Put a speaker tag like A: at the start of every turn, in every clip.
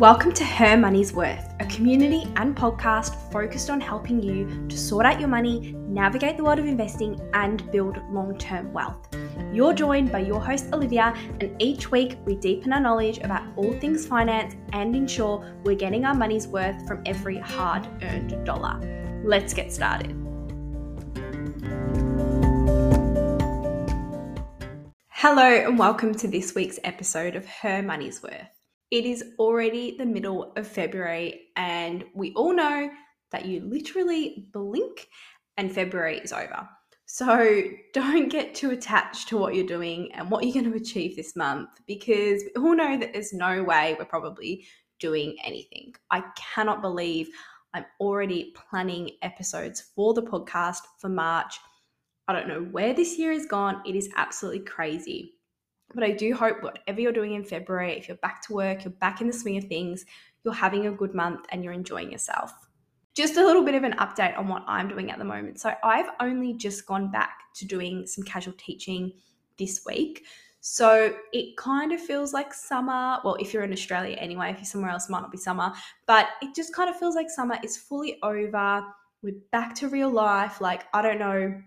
A: Welcome to Her Money's Worth, a community and podcast focused on helping you to sort out your money, navigate the world of investing, and build long term wealth. You're joined by your host, Olivia, and each week we deepen our knowledge about all things finance and ensure we're getting our money's worth from every hard earned dollar. Let's get started. Hello, and welcome to this week's episode of Her Money's Worth. It is already the middle of February, and we all know that you literally blink and February is over. So don't get too attached to what you're doing and what you're going to achieve this month because we all know that there's no way we're probably doing anything. I cannot believe I'm already planning episodes for the podcast for March. I don't know where this year has gone. It is absolutely crazy. But I do hope whatever you're doing in February, if you're back to work, you're back in the swing of things, you're having a good month and you're enjoying yourself. Just a little bit of an update on what I'm doing at the moment. So, I've only just gone back to doing some casual teaching this week. So, it kind of feels like summer. Well, if you're in Australia anyway, if you're somewhere else, might not be summer, but it just kind of feels like summer is fully over. We're back to real life. Like, I don't know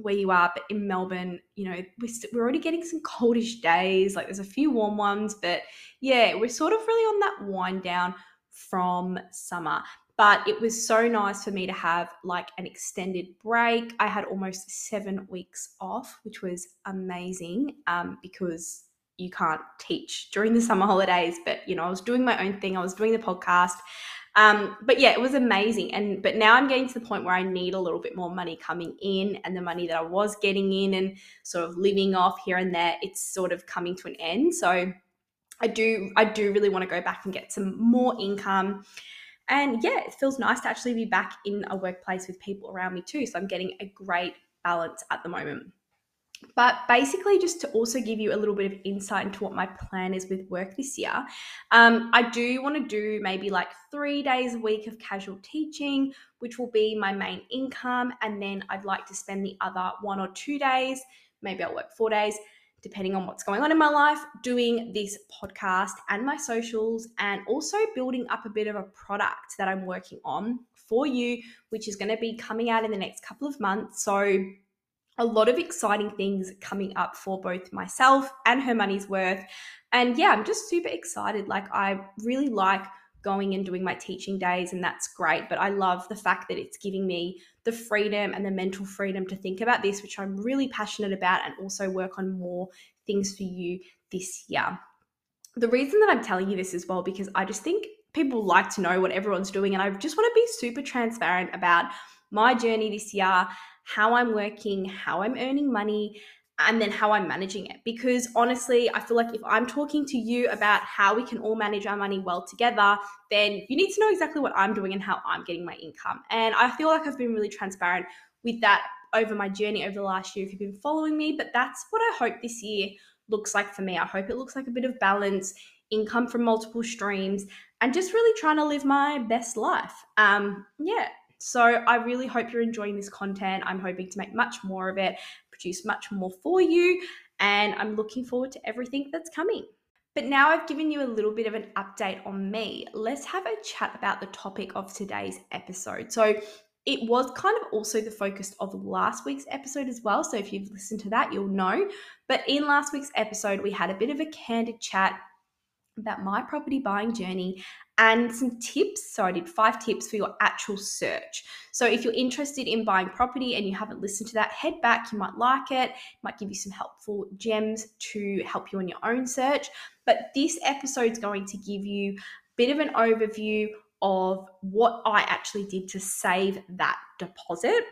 A: where you are, but in Melbourne, you know, we're, we're already getting some coldish days. Like there's a few warm ones, but yeah, we're sort of really on that wind down from summer. But it was so nice for me to have like an extended break. I had almost seven weeks off, which was amazing um, because you can't teach during the summer holidays. But, you know, I was doing my own thing, I was doing the podcast. Um, but yeah, it was amazing. And but now I'm getting to the point where I need a little bit more money coming in, and the money that I was getting in and sort of living off here and there, it's sort of coming to an end. So I do I do really want to go back and get some more income. And yeah, it feels nice to actually be back in a workplace with people around me too. So I'm getting a great balance at the moment. But basically, just to also give you a little bit of insight into what my plan is with work this year, um, I do want to do maybe like three days a week of casual teaching, which will be my main income. And then I'd like to spend the other one or two days, maybe I'll work four days, depending on what's going on in my life, doing this podcast and my socials, and also building up a bit of a product that I'm working on for you, which is going to be coming out in the next couple of months. So, a lot of exciting things coming up for both myself and her money's worth. And yeah, I'm just super excited. Like, I really like going and doing my teaching days, and that's great. But I love the fact that it's giving me the freedom and the mental freedom to think about this, which I'm really passionate about, and also work on more things for you this year. The reason that I'm telling you this as well, because I just think people like to know what everyone's doing, and I just want to be super transparent about my journey this year how I'm working, how I'm earning money, and then how I'm managing it. Because honestly, I feel like if I'm talking to you about how we can all manage our money well together, then you need to know exactly what I'm doing and how I'm getting my income. And I feel like I've been really transparent with that over my journey over the last year if you've been following me. But that's what I hope this year looks like for me. I hope it looks like a bit of balance, income from multiple streams, and just really trying to live my best life. Um, yeah, so I really hope you're enjoying this content. I'm hoping to make much more of it, produce much more for you, and I'm looking forward to everything that's coming. But now I've given you a little bit of an update on me. Let's have a chat about the topic of today's episode. So, it was kind of also the focus of last week's episode as well. So, if you've listened to that, you'll know. But in last week's episode, we had a bit of a candid chat about my property buying journey and some tips. So, I did five tips for your actual search. So, if you're interested in buying property and you haven't listened to that, head back. You might like it, it might give you some helpful gems to help you on your own search. But this episode is going to give you a bit of an overview of what I actually did to save that deposit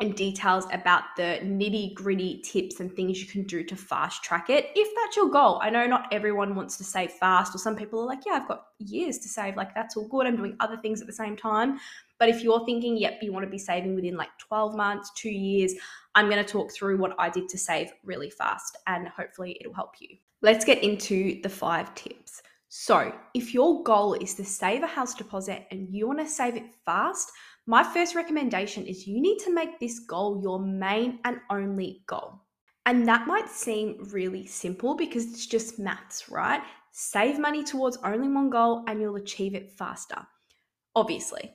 A: and details about the nitty gritty tips and things you can do to fast track it if that's your goal. I know not everyone wants to save fast, or some people are like, yeah, I've got years to save, like that's all good. I'm doing other things at the same time. But if you're thinking, yep, you want to be saving within like 12 months, two years, I'm going to talk through what I did to save really fast and hopefully it'll help you. Let's get into the five tips. So, if your goal is to save a house deposit and you want to save it fast, my first recommendation is you need to make this goal your main and only goal. And that might seem really simple because it's just maths, right? save money towards only one goal and you'll achieve it faster. Obviously.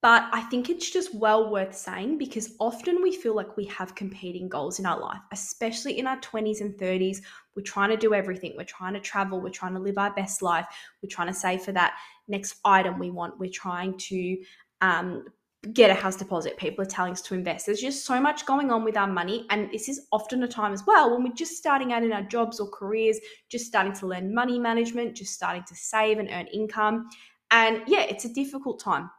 A: But I think it's just well worth saying because often we feel like we have competing goals in our life, especially in our 20s and 30s. We're trying to do everything. We're trying to travel. We're trying to live our best life. We're trying to save for that next item we want. We're trying to um, get a house deposit. People are telling us to invest. There's just so much going on with our money. And this is often a time as well when we're just starting out in our jobs or careers, just starting to learn money management, just starting to save and earn income. And yeah, it's a difficult time.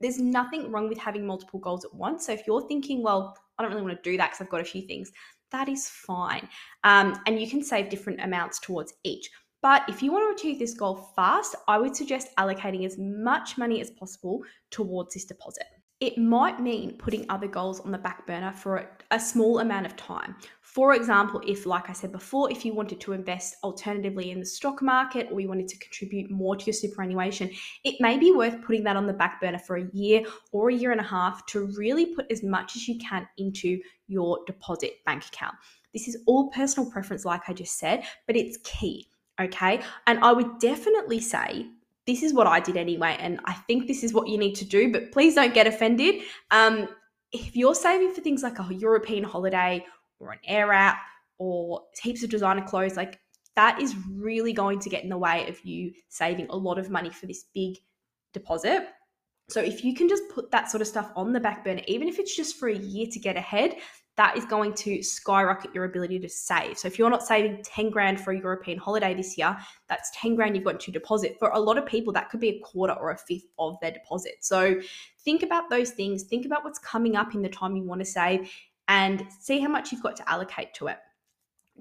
A: There's nothing wrong with having multiple goals at once. So if you're thinking, well, I don't really want to do that because I've got a few things, that is fine. Um, and you can save different amounts towards each. But if you want to achieve this goal fast, I would suggest allocating as much money as possible towards this deposit. It might mean putting other goals on the back burner for a small amount of time. For example, if, like I said before, if you wanted to invest alternatively in the stock market or you wanted to contribute more to your superannuation, it may be worth putting that on the back burner for a year or a year and a half to really put as much as you can into your deposit bank account. This is all personal preference, like I just said, but it's key. Okay. And I would definitely say this is what I did anyway. And I think this is what you need to do, but please don't get offended. Um, if you're saving for things like a European holiday or an air app or heaps of designer clothes, like that is really going to get in the way of you saving a lot of money for this big deposit. So if you can just put that sort of stuff on the back burner, even if it's just for a year to get ahead, that is going to skyrocket your ability to save. So if you're not saving 10 grand for a European holiday this year, that's 10 grand you've got to deposit. For a lot of people, that could be a quarter or a fifth of their deposit. So think about those things, think about what's coming up in the time you want to save and see how much you've got to allocate to it.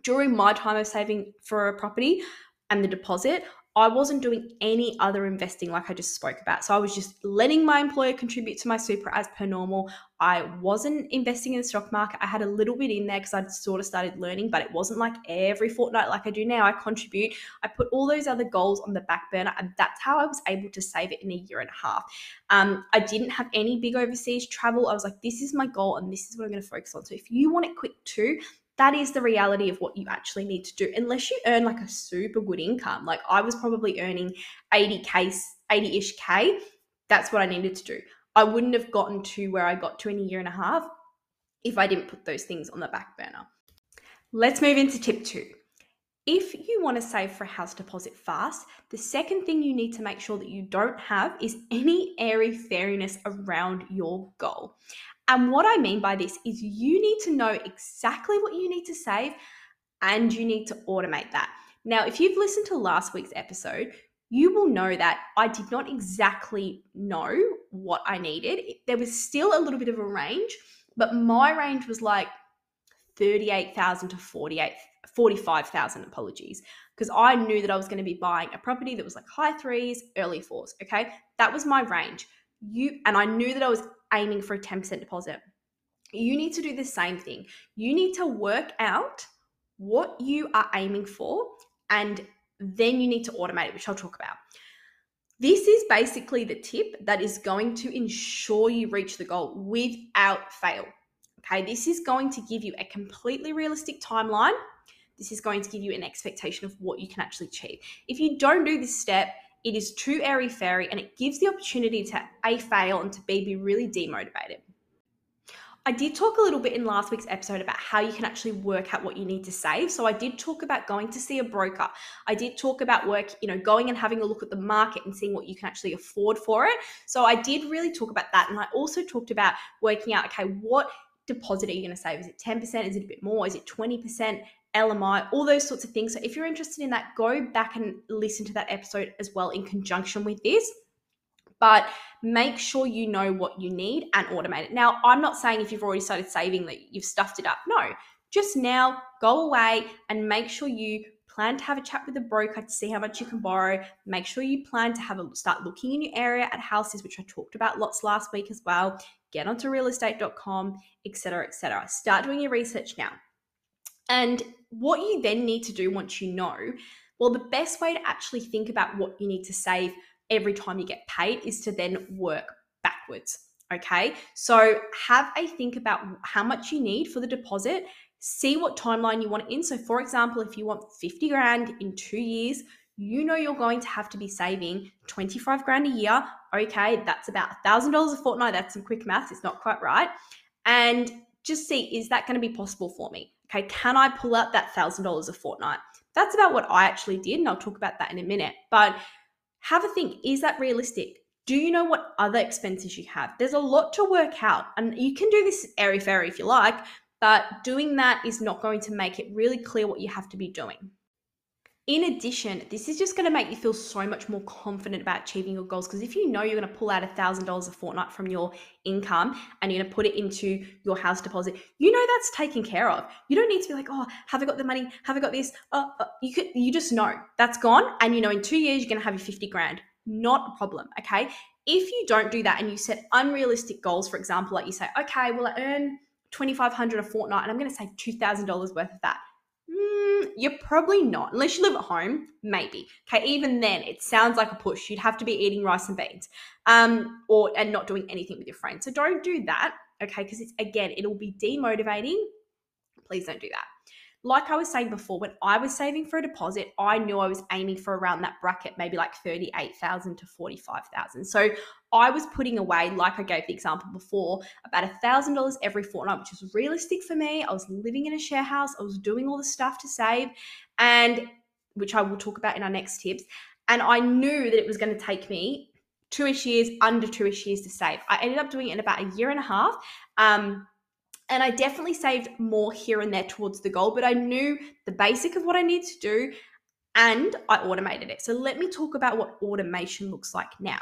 A: During my time of saving for a property, and the deposit, I wasn't doing any other investing like I just spoke about. So I was just letting my employer contribute to my super as per normal. I wasn't investing in the stock market. I had a little bit in there because I'd sort of started learning, but it wasn't like every fortnight like I do now. I contribute. I put all those other goals on the back burner, and that's how I was able to save it in a year and a half. Um, I didn't have any big overseas travel. I was like, this is my goal, and this is what I'm going to focus on. So if you want it quick too, that is the reality of what you actually need to do unless you earn like a super good income. Like i was probably earning 80k 80ish k. That's what i needed to do. I wouldn't have gotten to where i got to in a year and a half if i didn't put those things on the back burner. Let's move into tip two. If you want to save for a house deposit fast, the second thing you need to make sure that you don't have is any airy fairiness around your goal. And what I mean by this is you need to know exactly what you need to save and you need to automate that. Now, if you've listened to last week's episode, you will know that I did not exactly know what I needed. There was still a little bit of a range, but my range was like 38,000 to 48 45,000 apologies because I knew that I was going to be buying a property that was like high threes, early fours, okay? That was my range. You and I knew that I was aiming for a 10% deposit. You need to do the same thing. You need to work out what you are aiming for and then you need to automate it, which I'll talk about. This is basically the tip that is going to ensure you reach the goal without fail. Okay, this is going to give you a completely realistic timeline. This is going to give you an expectation of what you can actually achieve. If you don't do this step, it is too airy fairy and it gives the opportunity to A, fail and to B, be really demotivated. I did talk a little bit in last week's episode about how you can actually work out what you need to save. So I did talk about going to see a broker. I did talk about work, you know, going and having a look at the market and seeing what you can actually afford for it. So I did really talk about that. And I also talked about working out, okay, what deposit are you going to save? Is it 10%? Is it a bit more? Is it 20%? LMI, all those sorts of things. So if you're interested in that, go back and listen to that episode as well in conjunction with this. But make sure you know what you need and automate it. Now, I'm not saying if you've already started saving that you've stuffed it up. No, just now go away and make sure you plan to have a chat with a broker to see how much you can borrow. Make sure you plan to have a start looking in your area at houses, which I talked about lots last week as well. Get onto realestate.com, etc., etc. Start doing your research now. And what you then need to do once you know, well, the best way to actually think about what you need to save every time you get paid is to then work backwards. Okay. So have a think about how much you need for the deposit. See what timeline you want it in. So, for example, if you want 50 grand in two years, you know you're going to have to be saving 25 grand a year. Okay, that's about $1,000 a fortnight. That's some quick maths. It's not quite right. And just see, is that going to be possible for me? Okay, can I pull out that $1,000 a fortnight? That's about what I actually did, and I'll talk about that in a minute. But have a think is that realistic? Do you know what other expenses you have? There's a lot to work out, and you can do this airy fairy if you like, but doing that is not going to make it really clear what you have to be doing. In addition, this is just going to make you feel so much more confident about achieving your goals because if you know you're going to pull out $1,000 a fortnight from your income and you're going to put it into your house deposit, you know that's taken care of. You don't need to be like, oh, have I got the money? Have I got this? Oh, oh. you could, you just know that's gone, and you know in two years you're going to have your 50 grand. Not a problem. Okay. If you don't do that and you set unrealistic goals, for example, like you say, okay, well I earn 2,500 a fortnight and I'm going to save $2,000 worth of that Mm, you're probably not, unless you live at home, maybe. Okay, even then, it sounds like a push. You'd have to be eating rice and beans, um, or and not doing anything with your friends. So don't do that, okay? Because it's again, it'll be demotivating. Please don't do that like I was saying before, when I was saving for a deposit, I knew I was aiming for around that bracket, maybe like 38,000 to 45,000. So I was putting away, like I gave the example before, about a $1,000 every fortnight, which was realistic for me. I was living in a share house, I was doing all the stuff to save, and which I will talk about in our next tips. And I knew that it was going to take me two ish years, under two ish years to save. I ended up doing it in about a year and a half. Um, and I definitely saved more here and there towards the goal, but I knew the basic of what I needed to do and I automated it. So let me talk about what automation looks like now.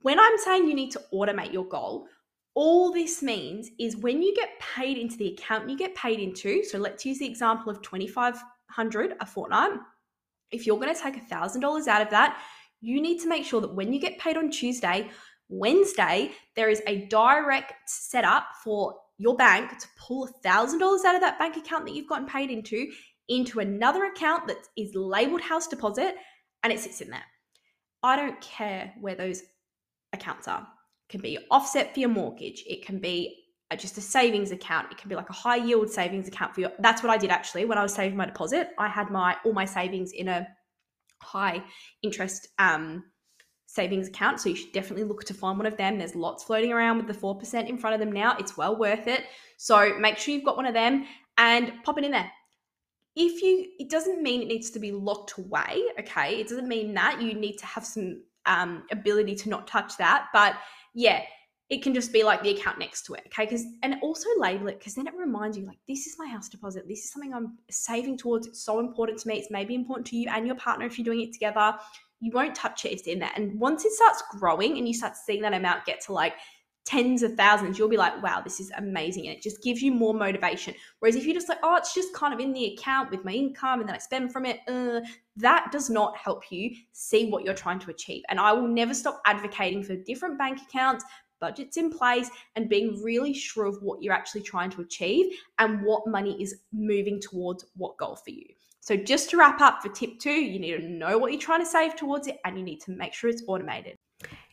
A: When I'm saying you need to automate your goal, all this means is when you get paid into the account you get paid into, so let's use the example of 2500 a fortnight. If you're going to take $1,000 out of that, you need to make sure that when you get paid on Tuesday, Wednesday, there is a direct setup for your bank to pull $1,000 out of that bank account that you've gotten paid into into another account that is labeled house deposit and it sits in there. I don't care where those accounts are. It can be offset for your mortgage. It can be just a savings account. It can be like a high yield savings account for your. That's what I did actually when I was saving my deposit. I had my all my savings in a high interest um, savings account. So you should definitely look to find one of them. There's lots floating around with the 4% in front of them now. It's well worth it. So make sure you've got one of them and pop it in there. If you, it doesn't mean it needs to be locked away. Okay. It doesn't mean that you need to have some um, ability to not touch that. But yeah, it can just be like the account next to it. Okay. Because, and also label it because then it reminds you like, this is my house deposit. This is something I'm saving towards. It's so important to me. It's maybe important to you and your partner if you're doing it together you won't touch it it's in there. And once it starts growing and you start seeing that amount get to like tens of thousands, you'll be like, wow, this is amazing. And it just gives you more motivation. Whereas if you're just like, oh, it's just kind of in the account with my income and then I spend from it, uh, that does not help you see what you're trying to achieve. And I will never stop advocating for different bank accounts, budgets in place, and being really sure of what you're actually trying to achieve and what money is moving towards what goal for you. So, just to wrap up for tip two, you need to know what you're trying to save towards it and you need to make sure it's automated.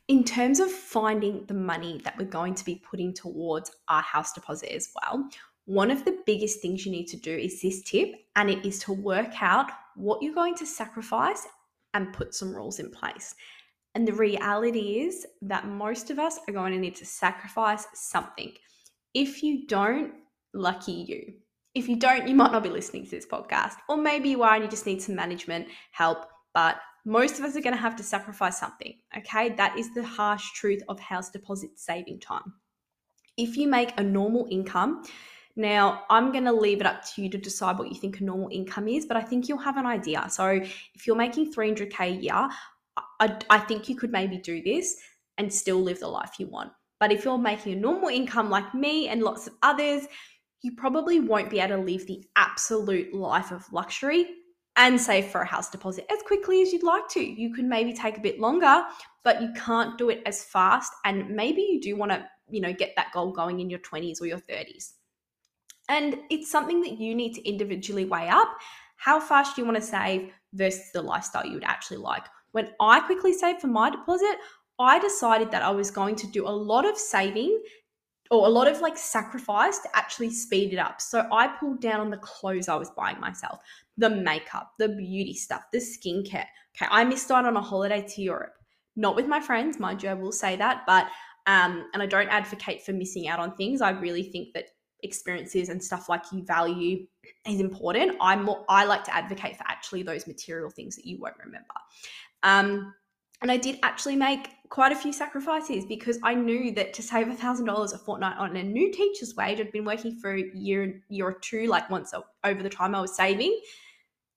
A: In terms of finding the money that we're going to be putting towards our house deposit as well, one of the biggest things you need to do is this tip, and it is to work out what you're going to sacrifice and put some rules in place. And the reality is that most of us are going to need to sacrifice something. If you don't, lucky you. If you don't, you might not be listening to this podcast. Or maybe you are and you just need some management help. But most of us are going to have to sacrifice something. Okay. That is the harsh truth of house deposit saving time. If you make a normal income, now, I'm going to leave it up to you to decide what you think a normal income is, but I think you'll have an idea. So, if you're making 300K a year, I, I, think you could maybe do this and still live the life you want. But if you're making a normal income like me and lots of others, you probably won't be able to live the absolute life of luxury and save for a house deposit as quickly as you'd like to. You could maybe take a bit longer, but you can't do it as fast. And maybe you do want to, you know, get that goal going in your 20s or your 30s. And it's something that you need to individually weigh up. How fast you want to save versus the lifestyle you would actually like? When I quickly saved for my deposit, I decided that I was going to do a lot of saving or a lot of like sacrifice to actually speed it up. So I pulled down on the clothes I was buying myself. the makeup, the beauty stuff, the skincare. Okay, I missed out on a holiday to Europe. Not with my friends, mind you, I will say that, but um, and I don't advocate for missing out on things. I really think that experiences and stuff like you value is important. I'm more I like to advocate for actually those material things that you won't remember. Um, and I did actually make quite a few sacrifices because I knew that to save a thousand dollars a fortnight on a new teacher's wage, I'd been working for a year, year or two, like once over the time I was saving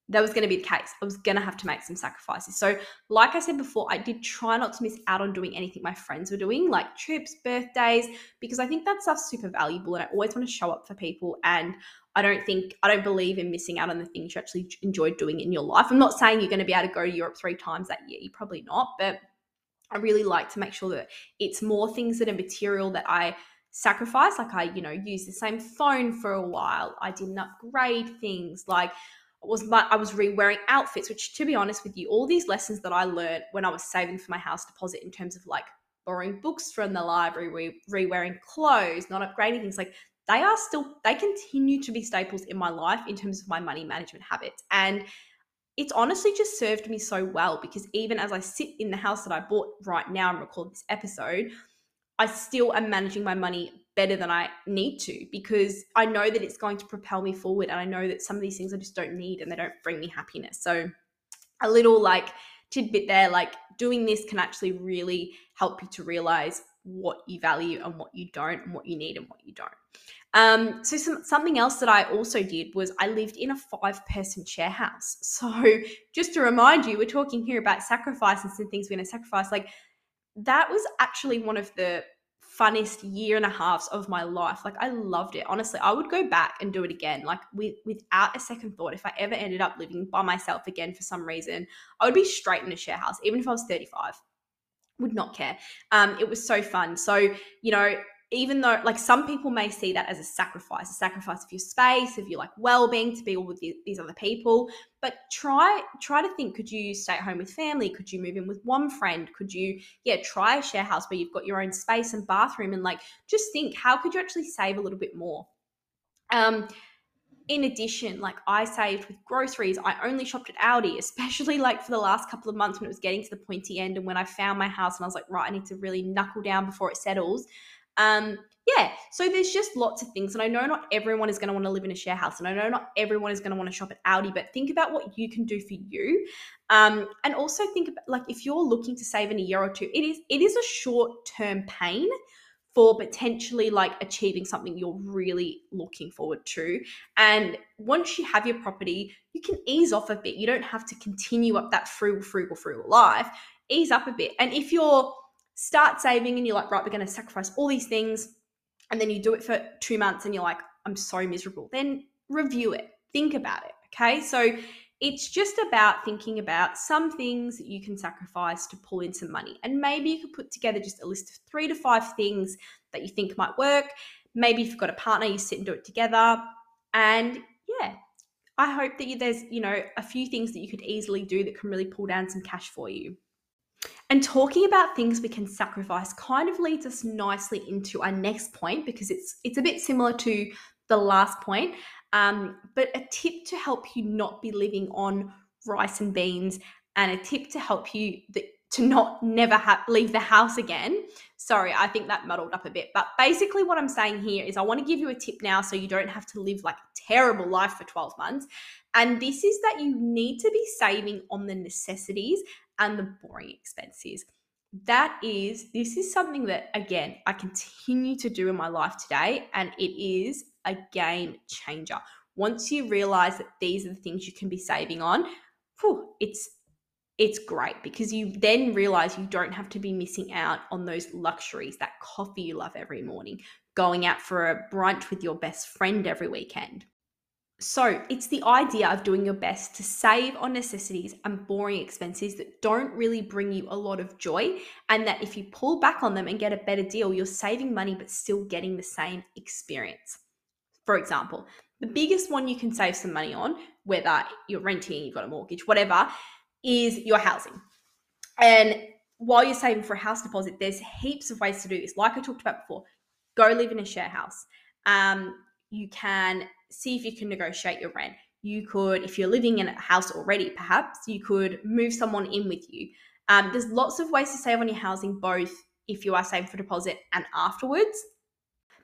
A: that was going to be the case. I was going to have to make some sacrifices. So, like I said before, I did try not to miss out on doing anything my friends were doing, like trips, birthdays, because I think that stuff's super valuable and I always want to show up for people. And I don't think, I don't believe in missing out on the things you actually enjoy doing in your life. I'm not saying you're going to be able to go to Europe three times that year, you're probably not, but I really like to make sure that it's more things that are material that I sacrifice. Like I, you know, use the same phone for a while. I didn't upgrade things. Like I was I was re-wearing outfits, which to be honest with you, all these lessons that I learned when I was saving for my house deposit in terms of like borrowing books from the library, re-wearing clothes, not upgrading things, like they are still they continue to be staples in my life in terms of my money management habits. And it's honestly just served me so well because even as I sit in the house that I bought right now and record this episode, I still am managing my money better than I need to because I know that it's going to propel me forward. And I know that some of these things I just don't need and they don't bring me happiness. So, a little like tidbit there like doing this can actually really help you to realize what you value and what you don't, and what you need and what you don't. Um, so some, something else that I also did was I lived in a five person share house. So just to remind you, we're talking here about sacrifices and things we're going to sacrifice. Like that was actually one of the funnest year and a half of my life. Like I loved it. Honestly, I would go back and do it again. Like with, without a second thought. If I ever ended up living by myself again for some reason, I would be straight in a share house, even if I was 35. Would not care. Um, it was so fun. So, you know, even though like some people may see that as a sacrifice a sacrifice of your space of your like well-being to be with these other people. But try try to think could you stay at home with family? Could you move in with one friend? Could you yeah try a share house where you've got your own space and bathroom and like just think how could you actually save a little bit more? Um in addition, like I saved with groceries, I only shopped at Aldi, especially like for the last couple of months when it was getting to the pointy end and when I found my house and I was like, right, I need to really knuckle down before it settles. Um, yeah, so there's just lots of things. And I know not everyone is going to want to live in a share house. And I know not everyone is going to want to shop at Aldi, but think about what you can do for you. Um, and also think about like if you're looking to save in a year or two, it is it is a short-term pain for potentially like achieving something you're really looking forward to. And once you have your property, you can ease off a bit. You don't have to continue up that frugal, frugal, frugal life. Ease up a bit. And if you're start saving and you're like, right, we're going to sacrifice all these things. And then you do it for two months and you're like, I'm so miserable. Then review it, think about it. Okay. So it's just about thinking about some things that you can sacrifice to pull in some money. And maybe you could put together just a list of three to five things that you think might work. Maybe if you've got a partner, you sit and do it together. And yeah, I hope that you, there's, you know, a few things that you could easily do that can really pull down some cash for you. And talking about things we can sacrifice kind of leads us nicely into our next point because it's it's a bit similar to the last point. Um, but a tip to help you not be living on rice and beans, and a tip to help you to not never have leave the house again. Sorry, I think that muddled up a bit. But basically, what I'm saying here is I want to give you a tip now so you don't have to live like a terrible life for 12 months. And this is that you need to be saving on the necessities and the boring expenses. That is, this is something that, again, I continue to do in my life today, and it is a game changer. Once you realize that these are the things you can be saving on, whew, it's it's great because you then realize you don't have to be missing out on those luxuries, that coffee you love every morning, going out for a brunch with your best friend every weekend. So, it's the idea of doing your best to save on necessities and boring expenses that don't really bring you a lot of joy, and that if you pull back on them and get a better deal, you're saving money but still getting the same experience. For example, the biggest one you can save some money on, whether you're renting, you've got a mortgage, whatever, is your housing. And while you're saving for a house deposit, there's heaps of ways to do this. Like I talked about before, go live in a share house. Um, you can see if you can negotiate your rent. You could, if you're living in a house already, perhaps you could move someone in with you. Um, there's lots of ways to save on your housing, both if you are saving for deposit and afterwards.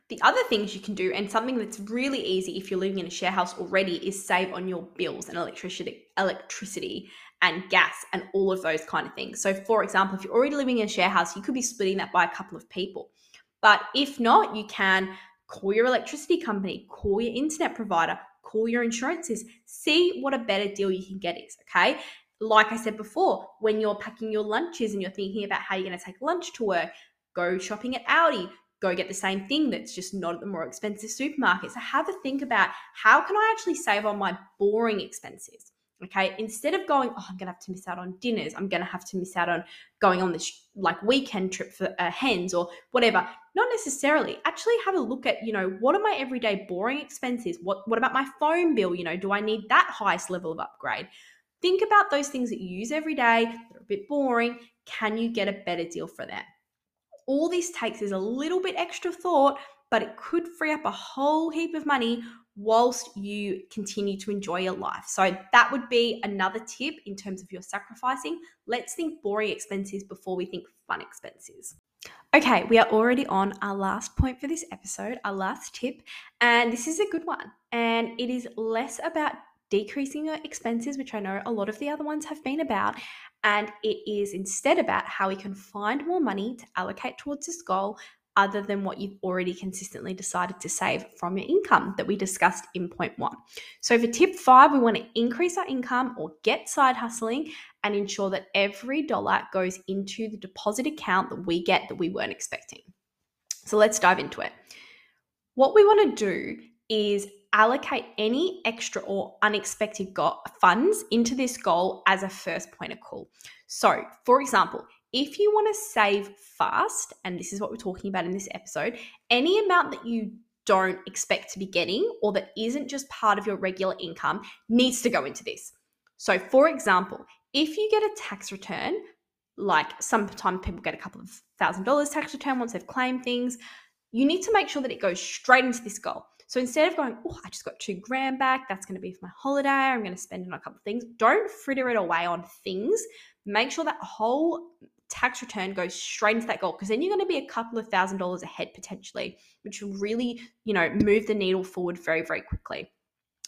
A: The other things you can do, and something that's really easy if you're living in a share house already, is save on your bills and electricity, electricity and gas and all of those kind of things. So, for example, if you're already living in a share house, you could be splitting that by a couple of people. But if not, you can call your electricity company, call your internet provider, call your insurances, see what a better deal you can get is. Okay. Like I said before, when you're packing your lunches and you're thinking about how you're going to take lunch to work, go shopping at Aldi, go get the same thing that's just not at the more expensive supermarket. So have a think about how can I actually save on my boring expenses? Okay, instead of going, oh, I'm gonna have to miss out on dinners, I'm gonna have to miss out on going on this like weekend trip for uh, hens or whatever. Not necessarily. Actually, have a look at, you know, what are my everyday boring expenses? What what about my phone bill? You know, do I need that highest level of upgrade? Think about those things that you use every day that are a bit boring. Can you get a better deal for that? All this takes is a little bit extra thought, but it could free up a whole heap of money whilst you continue to enjoy your life. So that would be another tip in terms of your sacrificing. Let's think boring expenses before we think fun expenses. Okay, we are already on our last point for this episode, our last tip, and this is a good one. And it is less about decreasing your expenses, which I know a lot of the other ones have been about, and it is instead about how we can find more money to allocate towards this goal other than what you've already consistently decided to save from your income that we discussed in point one. So, for tip five, we want to increase our income or get side hustling and ensure that every dollar goes into the deposit account that we get that we weren't expecting. So, let's dive into it. What we want to do is allocate any extra or unexpected go- funds into this goal as a first point of call. So, for example, if you want to save fast, and this is what we're talking about in this episode, any amount that you don't expect to be getting or that isn't just part of your regular income needs to go into this. So, for example, if you get a tax return, like sometimes people get a couple of thousand dollars tax return once they've claimed things, you need to make sure that it goes straight into this goal. So instead of going, oh, I just got two grand back, that's going to be for my holiday, I'm going to spend it on a couple of things, don't fritter it away on things. Make sure that whole tax return goes straight into that goal because then you're going to be a couple of thousand dollars ahead potentially, which will really, you know, move the needle forward very, very quickly.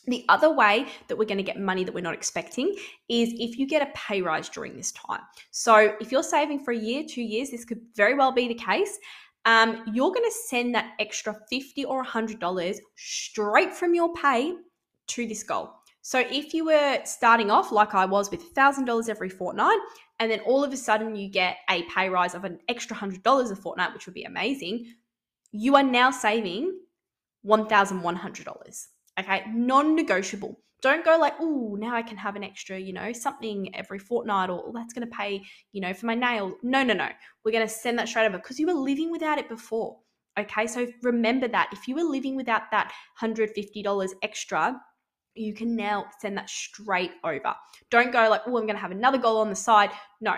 A: The other way that we're going to get money that we're not expecting is if you get a pay rise during this time. So, if you're saving for a year, two years, this could very well be the case. Um, you're going to send that extra 50 or $100 straight from your pay to this goal. So if you were starting off like I was with $1,000 every fortnight, and then all of a sudden you get a pay rise of an extra $100 a fortnight, which would be amazing, you are now saving $1,100. Okay, non negotiable. Don't go like, oh, now I can have an extra, you know, something every fortnight, or oh, that's going to pay, you know, for my nails. No, no, no. We're going to send that straight over because you were living without it before. Okay, so remember that if you were living without that $150 extra, you can now send that straight over. Don't go like, oh, I'm going to have another goal on the side. No,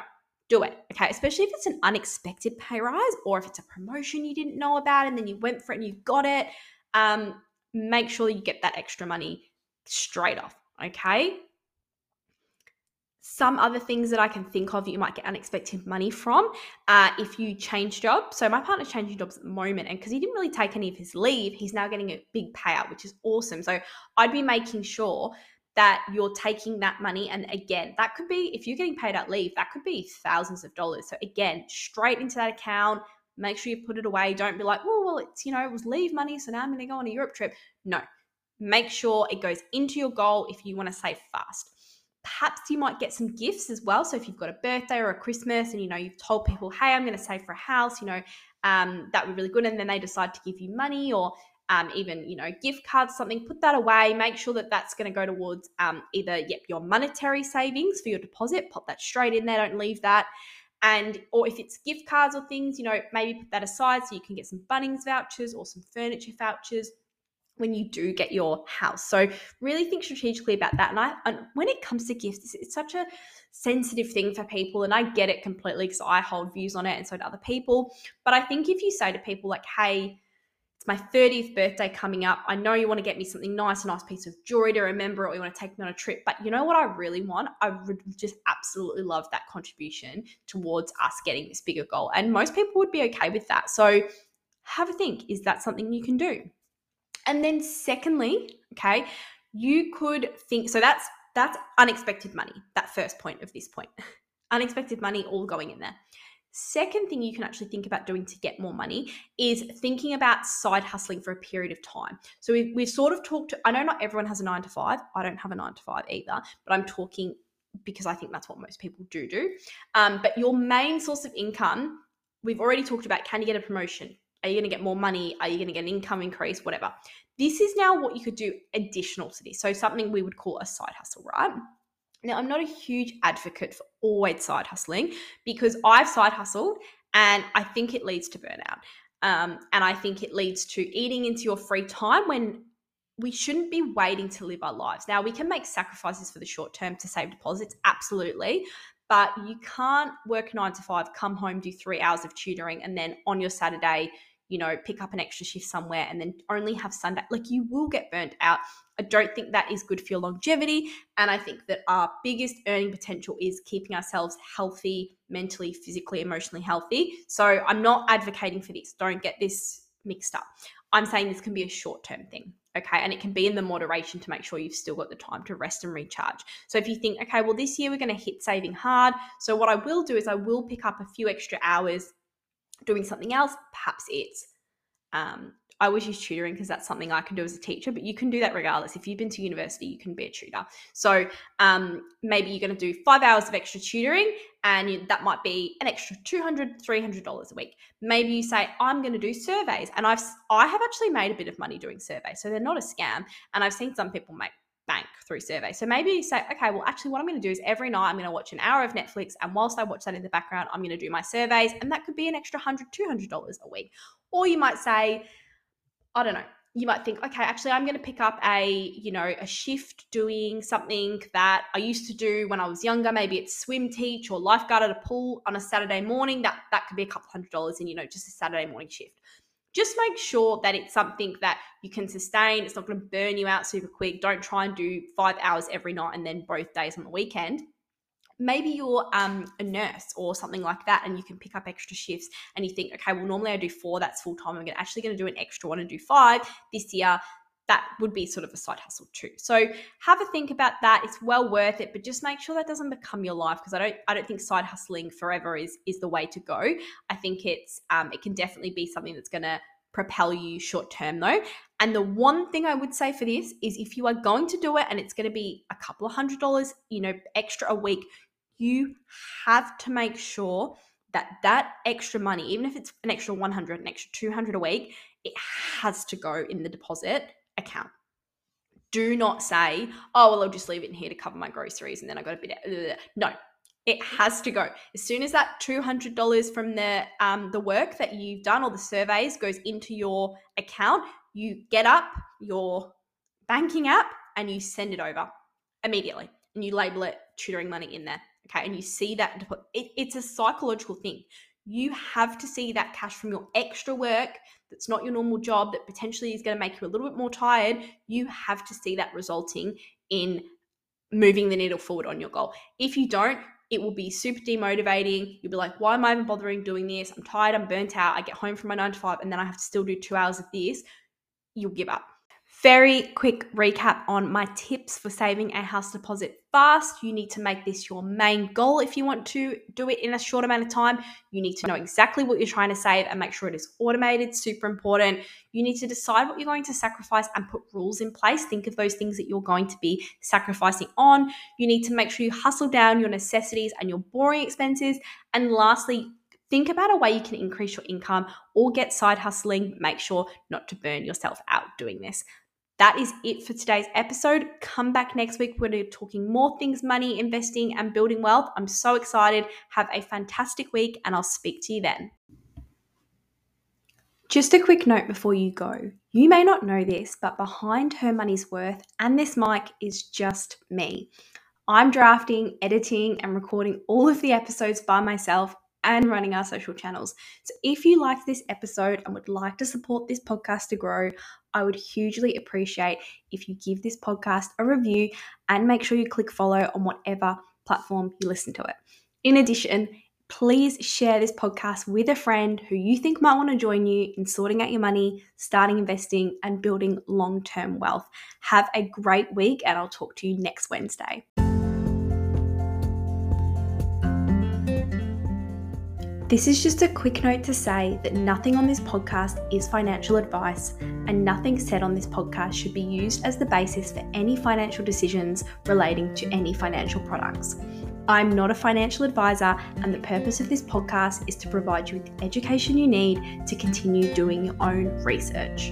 A: do it. Okay. Especially if it's an unexpected pay rise or if it's a promotion you didn't know about and then you went for it and you got it. Um, make sure you get that extra money straight off. Okay some other things that I can think of you might get unexpected money from uh, if you change jobs. So my partner's changing jobs at the moment, and because he didn't really take any of his leave, he's now getting a big payout, which is awesome. So I'd be making sure that you're taking that money, and again, that could be if you're getting paid out leave, that could be thousands of dollars. So again, straight into that account. Make sure you put it away. Don't be like, oh well, it's you know it was leave money, so now I'm going to go on a Europe trip. No, make sure it goes into your goal if you want to save fast. Perhaps you might get some gifts as well. So if you've got a birthday or a Christmas and you know you've told people, hey, I'm going to save for a house, you know, um, that would be really good. And then they decide to give you money or um, even you know gift cards something put that away make sure that that's going to go towards um, either yep your monetary savings for your deposit pop that straight in there don't leave that and or if it's gift cards or things you know maybe put that aside so you can get some bunnings vouchers or some furniture vouchers when you do get your house. So really think strategically about that. And I and when it comes to gifts, it's, such a sensitive thing for people, and I get it completely because I hold views on it, and so do other people. But I think if you say to people like, "Hey," it's my 30th birthday coming up. I know you want to get me something nice, a nice piece of jewelry to remember, or you want to take me on a trip. But you know what I really want? I would just absolutely love that contribution towards us getting this bigger goal. And most people would be okay with that. So have a think. Is that something you can do? And then secondly, okay, you could think so that's that's unexpected money. That first point of this point. unexpected money all going in there. Second thing you can actually think about doing to get more money is thinking about side hustling for a period of time. So we've, we've sort of talked, to, I know not everyone has a nine to five. I don't have a nine to five either, but I'm talking because I think that's what most people do do. Um, but your main source of income, we've already talked about can you get a promotion? Are you going to get more money? Are you going to get an income increase? Whatever. This is now what you could do additional to this. So something we would call a side hustle, right? Now, I'm not a huge advocate for always side hustling because I've side hustled and I think it leads to burnout. Um, and I think it leads to eating into your free time when we shouldn't be waiting to live our lives. Now, we can make sacrifices for the short term to save deposits, absolutely. But you can't work nine to five, come home, do three hours of tutoring, and then on your Saturday, you know, pick up an extra shift somewhere and then only have Sunday. Like you will get burnt out. I don't think that is good for your longevity. And I think that our biggest earning potential is keeping ourselves healthy, mentally, physically, emotionally healthy. So I'm not advocating for this. Don't get this mixed up. I'm saying this can be a short term thing. Okay. And it can be in the moderation to make sure you've still got the time to rest and recharge. So if you think, okay, well, this year we're going to hit saving hard. So what I will do is I will pick up a few extra hours doing something else, perhaps it's um, I always use tutoring because that's something I can do as a teacher, but you can do that regardless. If you've been to university, you can be a tutor. So um, maybe you're going to do five hours of extra tutoring and you, that might be an extra $200, $300 a week. Maybe you say, I'm going to do surveys. And I've, I have actually made a bit of money doing surveys. So they're not a scam. And I've seen some people make bank through survey. So maybe you say, okay, well, actually, what I'm going to do is every night I'm going to watch an hour of Netflix. And whilst I watch that in the background, I'm going to do my surveys. And that could be an extra $100, $200 a week. Or you might say, I don't know, you might think, okay, actually, I'm going to pick up a, you know, a shift doing something that I used to do when I was younger. Maybe it's swim teach or lifeguard at a pool on a Saturday morning. That that could be a couple hundred dollars in, you know, just a Saturday morning shift just make sure that it's something that you can sustain. It's not going to burn you out super quick. Don't try and do five hours every night and then both days on the weekend. Maybe you're um, a nurse or something like that, and you can pick up extra shifts. And you think, okay, well, normally I do four, that's full time. I'm actually going to do an extra one and do five this year that would be sort of a side hustle too. So have a think about that. It's well worth it, but just make sure that doesn't become your life because I don't I don't think side hustling forever is is the way to go. I think it's um, it can definitely be something that's going to propel you short term though. And the one thing I would say for this is if you are going to do it and it's going to be a couple of hundred dollars, you know, extra a week, you have to make sure that that extra money, even if it's an extra 100, an extra 200 a week, it has to go in the deposit account. Do not say, oh, well, I'll just leave it in here to cover my groceries and then I got a bit. No, it has to go. As soon as that $200 from the, um, the work that you've done or the surveys goes into your account, you get up your banking app and you send it over immediately and you label it tutoring money in there. Okay. And you see that it, it's a psychological thing. You have to see that cash from your extra work that's not your normal job, that potentially is going to make you a little bit more tired, you have to see that resulting in moving the needle forward on your goal. If you don't, it will be super demotivating. You'll be like, why am I even bothering doing this? I'm tired, I'm burnt out. I get home from my nine to five, and then I have to still do two hours of this. You'll give up. Very quick recap on my tips for saving a house deposit fast. You need to make this your main goal if you want to do it in a short amount of time. You need to know exactly what you're trying to save and make sure it is automated, super important. You need to decide what you're going to sacrifice and put rules in place. Think of those things that you're going to be sacrificing on. You need to make sure you hustle down your necessities and your boring expenses. And lastly, think about a way you can increase your income or get side hustling. Make sure not to burn yourself out doing this. That is it for today's episode. Come back next week. We're going to be talking more things money, investing, and building wealth. I'm so excited. Have a fantastic week, and I'll speak to you then. Just a quick note before you go. You may not know this, but behind Her Money's Worth and this mic is just me. I'm drafting, editing, and recording all of the episodes by myself and running our social channels. So if you like this episode and would like to support this podcast to grow, I would hugely appreciate if you give this podcast a review and make sure you click follow on whatever platform you listen to it. In addition, please share this podcast with a friend who you think might want to join you in sorting out your money, starting investing, and building long term wealth. Have a great week, and I'll talk to you next Wednesday. This is just a quick note to say that nothing on this podcast is financial advice, and nothing said on this podcast should be used as the basis for any financial decisions relating to any financial products. I'm not a financial advisor, and the purpose of this podcast is to provide you with the education you need to continue doing your own research.